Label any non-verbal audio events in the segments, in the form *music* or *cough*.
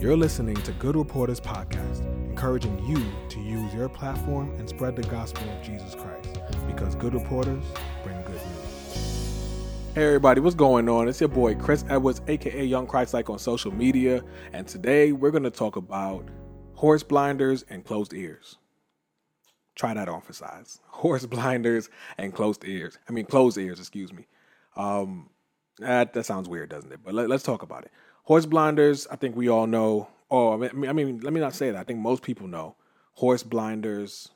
You're listening to Good Reporters Podcast, encouraging you to use your platform and spread the gospel of Jesus Christ because good reporters bring good news. Hey, everybody, what's going on? It's your boy Chris Edwards, aka Young Christ Like on social media, and today we're going to talk about horse blinders and closed ears. Try that on for size. *laughs* Horse blinders and closed ears. I mean, closed ears, excuse me. Um, that, that sounds weird, doesn't it? But let, let's talk about it. Horse blinders, I think we all know. Oh, I mean, I mean, let me not say that. I think most people know. Horse blinders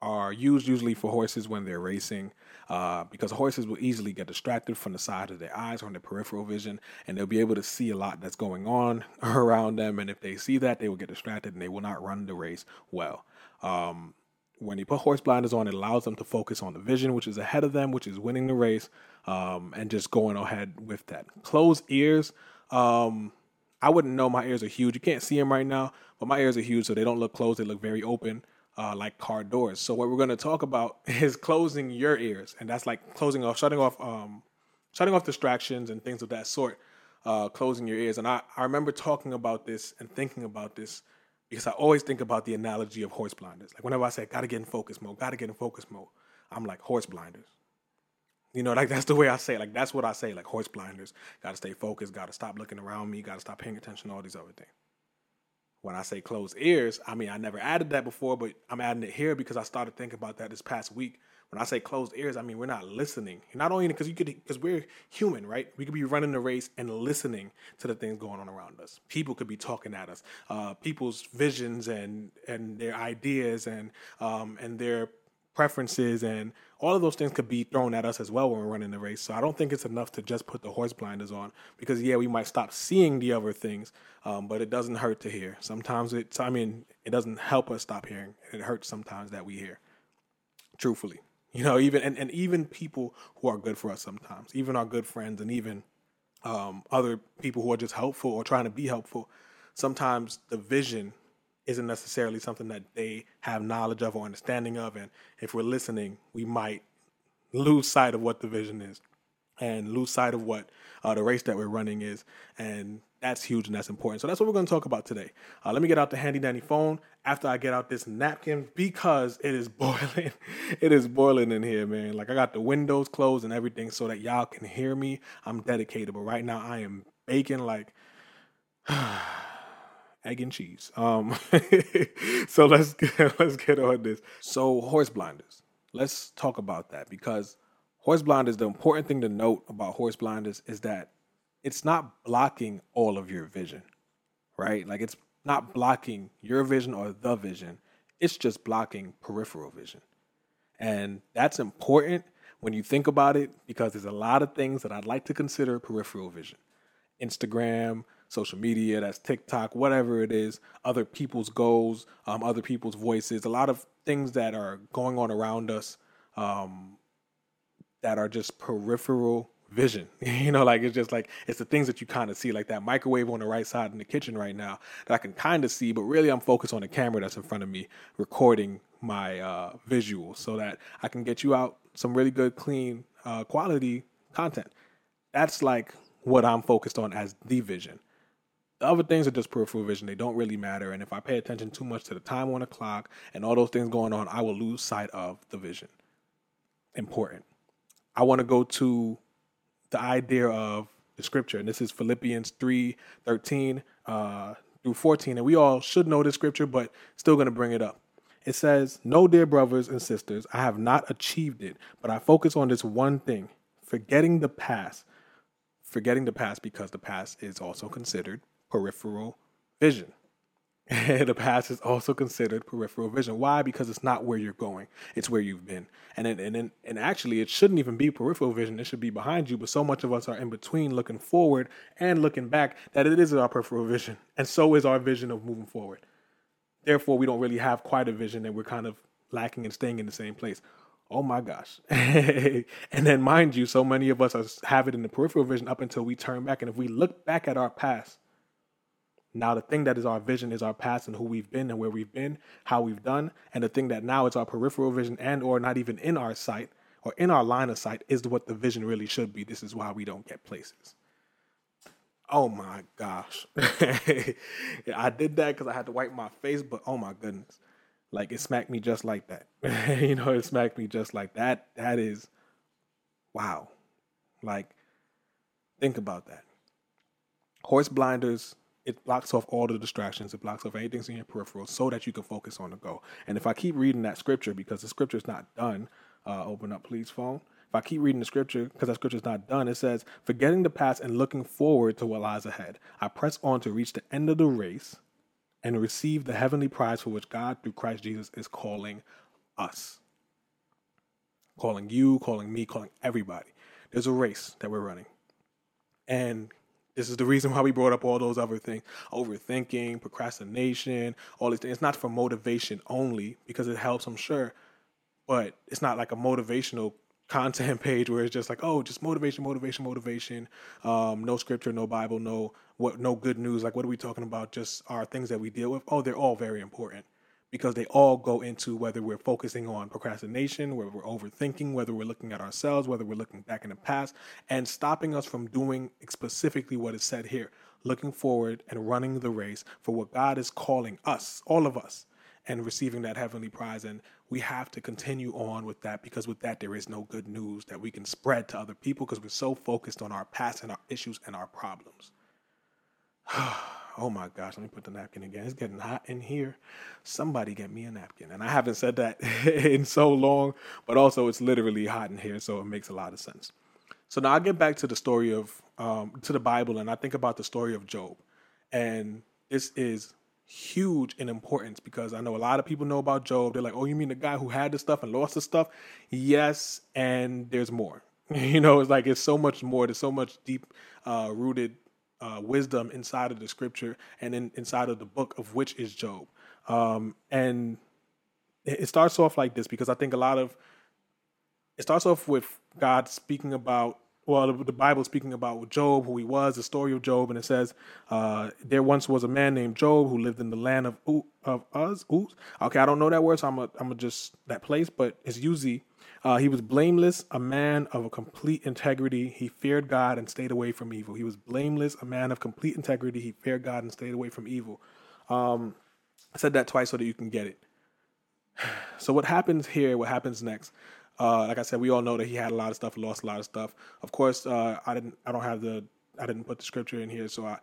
are used usually for horses when they're racing, uh, because horses will easily get distracted from the side of their eyes or on their peripheral vision, and they'll be able to see a lot that's going on *laughs* around them. And if they see that, they will get distracted and they will not run the race well. Um, when you put horse blinders on, it allows them to focus on the vision, which is ahead of them, which is winning the race, um, and just going ahead with that. Closed ears um, I wouldn't know. My ears are huge. You can't see them right now, but my ears are huge, so they don't look closed. They look very open, uh, like car doors. So what we're going to talk about *laughs* is closing your ears, and that's like closing off, shutting off, um, shutting off distractions and things of that sort. Uh, closing your ears, and I, I remember talking about this and thinking about this because I always think about the analogy of horse blinders. Like whenever I say, "Gotta get in focus mode," "Gotta get in focus mode," I'm like horse blinders. You know, like that's the way I say. It. Like that's what I say. Like horse blinders. Got to stay focused. Got to stop looking around me. Got to stop paying attention to all these other things. When I say closed ears, I mean I never added that before, but I'm adding it here because I started thinking about that this past week. When I say closed ears, I mean we're not listening. Not only because you could, because we're human, right? We could be running the race and listening to the things going on around us. People could be talking at us. Uh, people's visions and and their ideas and um, and their preferences and all of those things could be thrown at us as well when we're running the race. So I don't think it's enough to just put the horse blinders on because yeah, we might stop seeing the other things, um, but it doesn't hurt to hear. Sometimes it's I mean it doesn't help us stop hearing. It hurts sometimes that we hear. Truthfully, you know, even and, and even people who are good for us sometimes, even our good friends and even um, other people who are just helpful or trying to be helpful. Sometimes the vision isn't necessarily something that they have knowledge of or understanding of. And if we're listening, we might lose sight of what the vision is and lose sight of what uh, the race that we're running is. And that's huge and that's important. So that's what we're going to talk about today. Uh, let me get out the handy dandy phone after I get out this napkin because it is *laughs* boiling. it is boiling in here, man. Like I got the windows closed and everything so that y'all can hear me. I'm dedicated, but right now I am baking like. *sighs* egg and cheese. Um, *laughs* so let's get, *laughs* let's get on this. So horse blinders. Let's talk about that because horse blinders. The important thing to note about horse blinders is that it's not blocking all of your vision, right? Like it's not blocking your vision or the vision. It's just blocking peripheral vision, and that's important when you think about it because there's a lot of things that I'd like to consider peripheral vision. Instagram, social media, that's TikTok, whatever it is, other people's goals, um, other people's voices, a lot of things that are going on around us um, that are just peripheral vision. *laughs* you know, like it's just like it's the things that you kind of see, like that microwave on the right side in the kitchen right now that I can kind of see, but really I'm focused on the camera that's in front of me recording my uh, visuals so that I can get you out some really good, clean, uh, quality content. That's like what I'm focused on as the vision. The other things are just peripheral vision. They don't really matter. And if I pay attention too much to the time on the clock and all those things going on, I will lose sight of the vision. Important. I want to go to the idea of the scripture. And this is Philippians 3 13 uh, through 14. And we all should know this scripture, but still going to bring it up. It says, No, dear brothers and sisters, I have not achieved it, but I focus on this one thing, forgetting the past. Forgetting the past because the past is also considered peripheral vision. *laughs* the past is also considered peripheral vision. Why? Because it's not where you're going; it's where you've been. And and then, and actually, it shouldn't even be peripheral vision. It should be behind you. But so much of us are in between, looking forward and looking back, that it is our peripheral vision, and so is our vision of moving forward. Therefore, we don't really have quite a vision, and we're kind of lacking and staying in the same place. Oh my gosh. *laughs* and then, mind you, so many of us have it in the peripheral vision up until we turn back. And if we look back at our past, now, the thing that is our vision is our past and who we've been and where we've been, how we've done. And the thing that now is our peripheral vision and or not even in our sight or in our line of sight is what the vision really should be. This is why we don't get places. Oh my gosh. *laughs* I did that because I had to wipe my face, but oh my goodness. Like it smacked me just like that. *laughs* you know, it smacked me just like that. That is wow. Like, think about that. Horse blinders, it blocks off all the distractions. It blocks off anything in your peripheral so that you can focus on the goal. And if I keep reading that scripture, because the scripture is not done, uh, open up, please, phone. If I keep reading the scripture, because that scripture is not done, it says, Forgetting the past and looking forward to what lies ahead, I press on to reach the end of the race and receive the heavenly prize for which God, through Christ Jesus, is calling us. Calling you, calling me, calling everybody. There's a race that we're running. And this is the reason why we brought up all those other things overthinking, procrastination, all these things. It's not for motivation only because it helps, I'm sure, but it's not like a motivational content *laughs* page where it's just like, oh, just motivation, motivation, motivation. Um, no scripture, no Bible, no what, no good news. Like, what are we talking about? Just our things that we deal with. Oh, they're all very important because they all go into whether we're focusing on procrastination, whether we're overthinking, whether we're looking at ourselves, whether we're looking back in the past, and stopping us from doing specifically what is said here, looking forward and running the race for what God is calling us, all of us, and receiving that heavenly prize. And we have to continue on with that because with that, there is no good news that we can spread to other people because we're so focused on our past and our issues and our problems. *sighs* *sighs* oh my gosh, let me put the napkin again. It's getting hot in here. Somebody get me a napkin. And I haven't said that *laughs* in so long, but also it's literally hot in here, so it makes a lot of sense. So now I get back to the story of, um, to the Bible, and I think about the story of Job. And this is huge in importance because I know a lot of people know about Job. They're like, oh, you mean the guy who had the stuff and lost the stuff? Yes, and there's more. *laughs* You know, it's like it's so much more. There's so much deep uh, rooted uh, wisdom inside of the scripture and in, inside of the book of which is Job. Um, and it starts off like this because I think a lot of it starts off with God speaking about well the, Bible speaking about Job, who he was, the story of Job, and it says uh, there once was a man named Job who lived in the land of U- of Uz. Okay, I don't know that word, so I'm a, I'm just that place, but it's usually uh, he was blameless, a man of a complete integrity. He feared God and stayed away from evil. He was blameless, a man of complete integrity. He feared God and stayed away from evil. Um, I said that twice so that you can get it. *sighs* So what happens here? What happens next? Uh, like I said, we all know that he had a lot of stuff, lost a lot of stuff. Of course, uh, I didn't. I don't have the. I didn't put the scripture in here, so I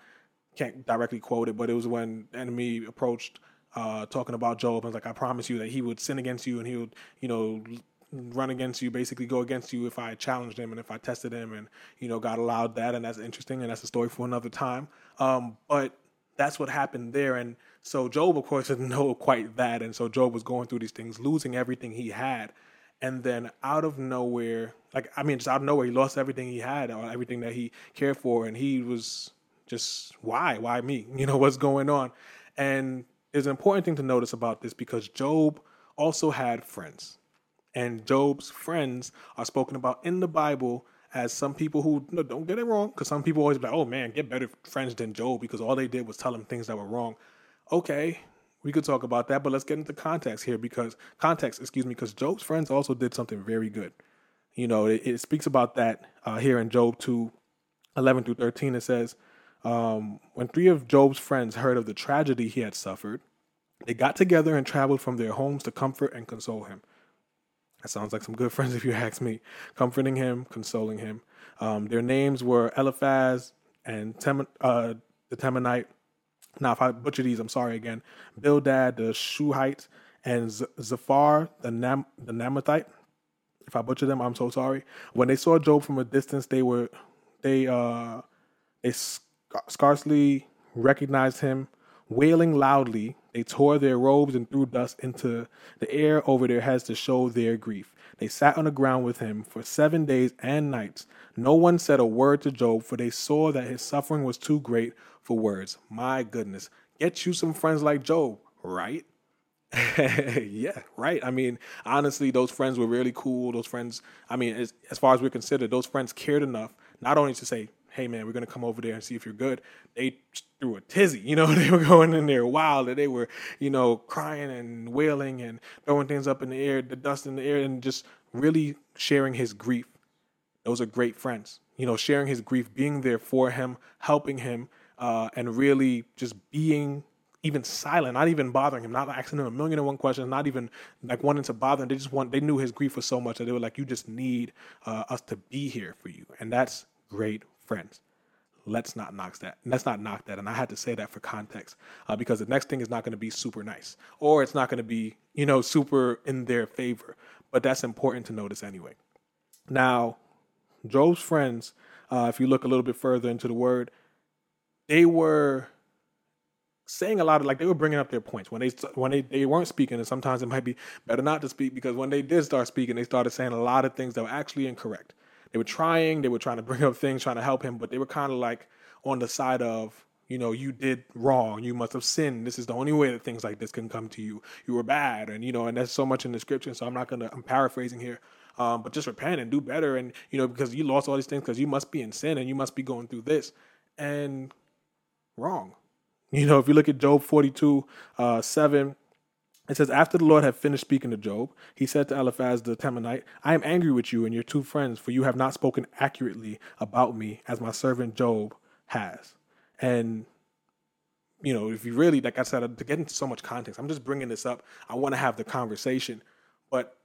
can't directly quote it. But it was when enemy approached, uh, talking about Job, and was like, "I promise you that he would sin against you, and he would, you know, run against you, basically go against you if I challenged him and if I tested him, and you know, got allowed that, and that's interesting, and that's a story for another time. Um, but that's what happened there, and so Job, of course, *laughs* didn't know quite that, and so Job was going through these things, losing everything he had, and then out of nowhere, like I mean, just out of nowhere, he lost everything he had, or everything that he cared for, and he was just why, why me? *laughs* You know, what's going on? And there's an important thing to notice about this because Job also had friends and Job's friends are spoken about in the Bible as some people who no, don't get it wrong, because some people always be like, "Oh man, get better friends than Job," because all they did was tell him things that were wrong. Okay, we could talk about that, but let's get into context here because context, excuse me, because Job's friends also did something very good. You know, it, it speaks about that uh, here in Job 2, 11 through 13. It says, um, When three of Job's friends heard of the tragedy he had suffered, they got together and traveled from their homes to comfort and console him. That sounds like some good friends, if you ask me. Comforting him, consoling him. Um, their names were Eliphaz and Tem- uh, the Temanite. Now, if I butcher these, I'm sorry again. Bildad the Shuhite and Z- Zophar the, Nam- the Naamathite. If I butcher them, I'm so sorry. When they saw Job from a distance, they were they uh they sc- scarcely recognized him. Wailing loudly, they tore their robes and threw dust into the air over their heads to show their grief. They sat on the ground with him for seven days and nights. No one said a word to Job, for they saw that his suffering was too great for words. My goodness. Get you some friends like Job, right? *laughs* yeah, right. I mean, honestly, those friends were really cool. Those friends, I mean, as, as far as we're considered, those friends cared enough not only to say, hey man, we're gonna come over there and see if you're good. They threw a tizzy, you know, *laughs* they were going in there wild and they were, you know, crying and wailing and throwing things up in the air, the dust in the air, and just really sharing his grief. Those are great friends. you know, sharing his grief, being there for him, helping him, uh, and really just being even silent, not even bothering him, not asking him a million and one questions, not even like wanting to bother him. They just want, they knew his grief was so much that they were like, you just need uh, us to be here for you. And that's great friends. Let's not knock that. Let's not knock that. And I had to say that for context uh, because the next thing is not going to be super nice or it's not going to be, you know, super in their favor. But that's important to notice anyway. Now, Job's friends, uh, if you look a little bit further into the word, they were saying a lot of like they were bringing up their points when they when they, they weren't speaking and sometimes it might be better not to speak because when they did start speaking they started saying a lot of things that were actually incorrect they were trying they were trying to bring up things trying to help him but they were kind of like on the side of you know you did wrong. You must have sinned. This is the only way that things like this can come to you. You were bad and you know and there's so much in the scripture so i'm not gonna i'm paraphrasing here um, but just repent and do better and you know because you lost all these things because you must be in sin and you must be going through this and wrong. You know, if you look at Job 42, uh, 7, it says, After the Lord had finished speaking to Job, he said to Eliphaz the Temanite, I am angry with you and your two friends, for you have not spoken accurately about me as my servant Job has. And, you know, if you really, like I said, to get into so much context, I'm just bringing this up. I want to have the conversation. But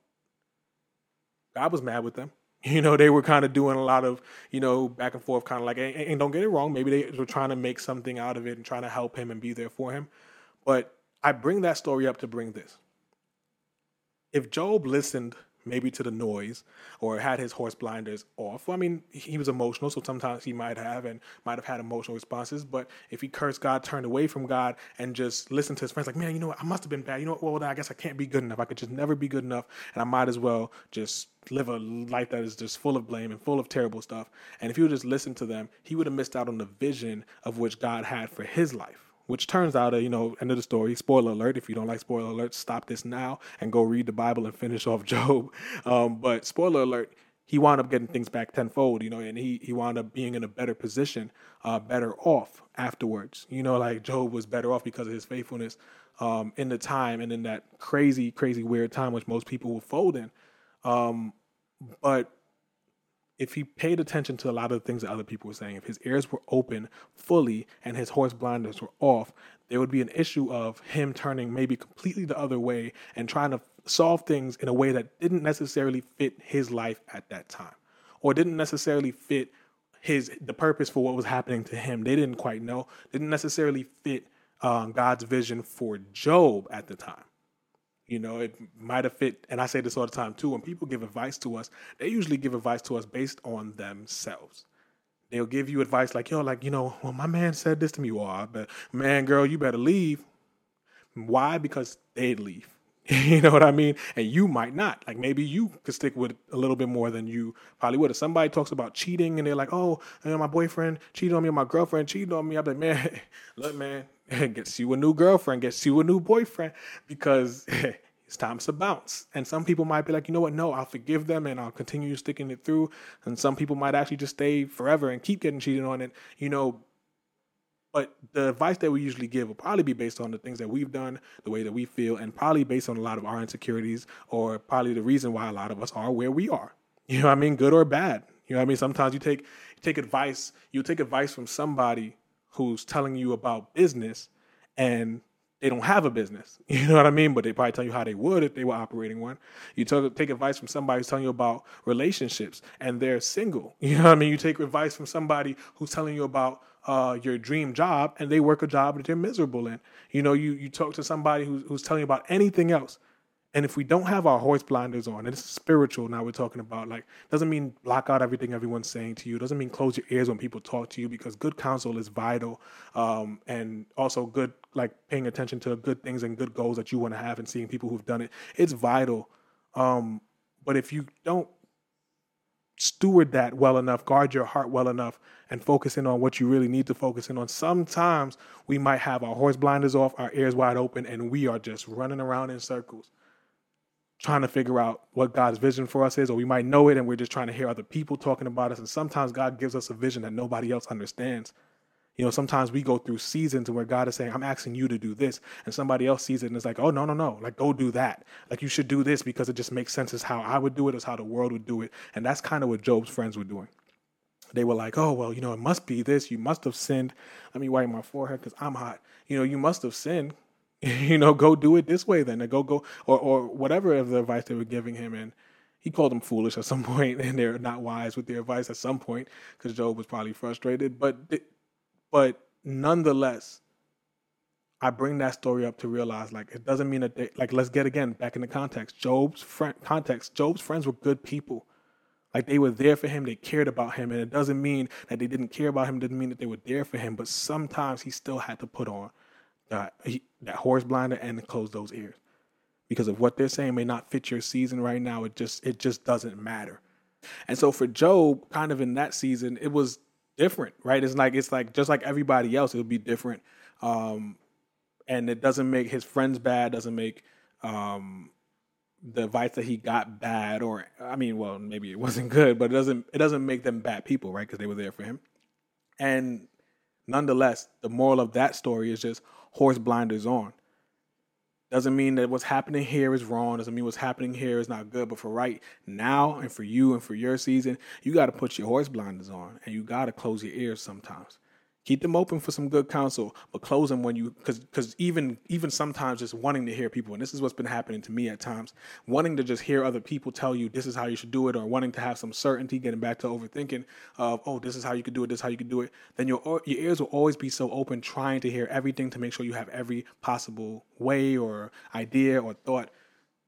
God was mad with them. *laughs* You know, they were kind of doing a lot of, you know, back and forth, kind of like, and, don't get it wrong, maybe they were trying to make something out of it and trying to help him and be there for him. But I bring that story up to bring this. If Job listened maybe to the noise or had his horse blinders off. Well, I mean, he was emotional, so sometimes he might have and might have had emotional responses. But if he cursed God, turned away from God, and just listened to his friends, like, man, you know what? I must have been bad. You know what? Well, I guess I can't be good enough. I could just never be good enough, and I might as well just live a life that is just full of blame and full of terrible stuff. And if he would just listen to them, he would have missed out on the vision of which God had for his life which turns out, you know, end of the story. Spoiler alert! If you don't like spoiler alerts, stop this now and go read the Bible and finish off *laughs* Job. Um, but spoiler alert: he wound up getting things back tenfold, you know, and he he wound up being in a better position, uh, better off afterwards. You know, like Job was better off because of his faithfulness um, in the time and in that crazy, crazy weird time which most people will fold in. Um, but if he paid attention to a lot of the things that other people were saying, if his ears were open fully and his horse blinders were off, there would be an issue of him turning maybe completely the other way and trying to solve things in a way that didn't necessarily fit his life at that time or didn't necessarily fit his the purpose for what was happening to him. They didn't quite know, didn't necessarily fit um, God's vision for Job at the time. You know, it might have fit, and I say this all the time too. When people give advice to us, they usually give advice to us based on themselves. They'll give you advice like, yo, like, you know, well, my man said this to me. Well, but man, girl, you better leave. Why? Because they'd leave. *laughs* you know what I mean? And you might not. Like maybe you could stick with a little bit more than you probably would. If somebody talks about cheating and they're like, oh, you know, my boyfriend cheated on me my girlfriend cheated on me, be like, man, *laughs* look, man, *laughs* gets you a new girlfriend, gets you a new boyfriend because it's time to bounce. And some people might be like, you know what? No, I'll forgive them and I'll continue sticking it through. And some people might actually just stay forever and keep getting cheated on. And, you know, but the advice that we usually give will probably be based on the things that we've done, the way that we feel, and probably based on a lot of our insecurities or probably the reason why a lot of us are where we are. *laughs* You know what I mean? Good or bad. You know what I mean? Sometimes you take take advice, you take advice from somebody who's telling you about business and they don't have a business. *laughs* You know what I mean? But they probably tell you how they would if they were operating one. You take, take advice from somebody who's telling you about relationships and they're single. *laughs* You know what I mean? You take advice from somebody who's telling you about uh, your dream job and they work a job that they're miserable in. You know, you, you talk to somebody who's, who's telling you about anything else and if we don't have our horse blinders on, and it's spiritual now we're talking about, like, doesn't mean block out everything everyone's saying to you. Doesn't mean close your ears when people talk to you because good counsel is vital. Um, and also good, like, paying attention to good things and good goals that you want to have and seeing people who've done it. It's vital. Um, but if you don't steward that well enough, guard your heart well enough, and focus in on what you really need to focus in on. Sometimes we might have our horse blinders off, our ears wide open, and we are just running around in circles trying to figure out what God's vision for us is, or we might know it and we're just trying to hear other people talking about us. And sometimes God gives us a vision that nobody else understands. You know, sometimes we go through seasons where God is saying, I'm asking you to do this. And somebody else sees it and is like, oh, no, no, no. Like, go do that. Like, you should do this because it just makes sense as how I would do it, as how the world would do it. And that's kind of what Job's friends were doing. they were like, oh, well, you know, it must be this. You must have sinned. Let me wipe my forehead because I'm hot. You know, you must have sinned. *laughs* you know, go do it this way then. Or go, go, or, or whatever of the advice they were giving him. And he called them foolish at some *laughs* point, and they're not wise with their advice at some point because Job was probably frustrated. But, but nonetheless, I bring that story up to realize like it doesn't mean that they, like let's get again back in the context. Job's friend context. Job's friends were good people. Like they were there for him, they cared about him, and it doesn't mean that they didn't care about him. Didn't mean that they were there for him, but sometimes he still had to put on that that horse blinder and close those ears because of what they're saying may not fit your season right now. It just it just doesn't matter. And so for Job, kind of in that season, it was different, right? It's like it's like just like everybody else, it'll be different. Um, and it doesn't make his friends bad, doesn't make um, the advice that he got bad or I mean, well, maybe it wasn't *laughs* good, but it doesn't it doesn't make them bad people, right? Because they were there for him. And nonetheless, the moral of that story is just horse blinders on. Doesn't mean that what's happening here is wrong. Doesn't mean what's happening here is not good. But for right now and for you and for your season, you got to put your horse blinders on and you got to close your ears sometimes keep them open for some good counsel, but close them when you because because even even sometimes just wanting to hear people, and this is what's been happening to me at times, wanting to just hear other people tell you this is how you should do it, or wanting to have some certainty, getting back to overthinking of oh this is how you could do it, this is how you could do it. Then your your ears will always be so open, trying to hear everything to make sure you have every possible way or idea or thought.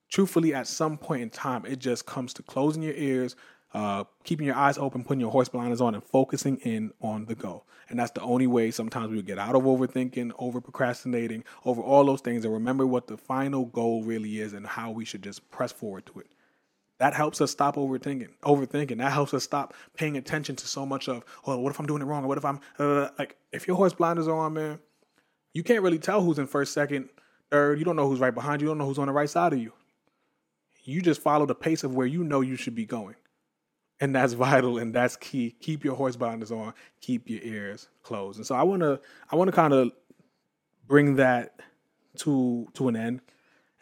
Truthfully, at some point in time, it just comes to closing your ears, uh, keeping your eyes open, putting your horse blinders on, and focusing in on the goal. And that's the only way sometimes we get out of overthinking, over procrastinating, over all those things, and remember what the final goal really is and how we should just press forward to it. That helps us stop overthinking. Overthinking. That helps us stop paying attention to so much of, oh, what if I'm doing it wrong? Or what if I'm uh, like, if your horse blinders are on, man, you can't really tell who's in first, second, third. You don't know who's right behind you. You don't know who's on the right side of you. You just follow the pace of where you know you should be going and that's vital and that's key. Keep your horse blinders on keep your ears closed. And so i want to i want to kind of bring that to to an end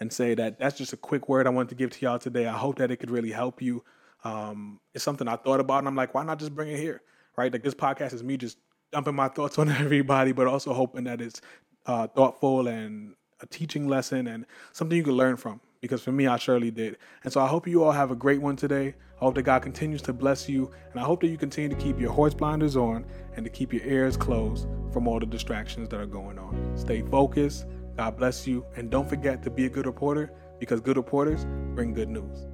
and say that that's just a quick word i want to give to y'all today. I hope that it could really help you. Um, it's something i thought about and i'm like why not just bring it here right? Like this podcast is me just dumping my thoughts *laughs* on everybody but also hoping that it's uh, thoughtful and a teaching lesson and something you can learn from because for me, I surely did. And so I hope you all have a great one today. I hope that God continues to bless you. And I hope that you continue to keep your horse blinders on and to keep your ears closed from all the distractions that are going on. Stay focused. God bless you. And don't forget to be a good reporter because good reporters bring good news.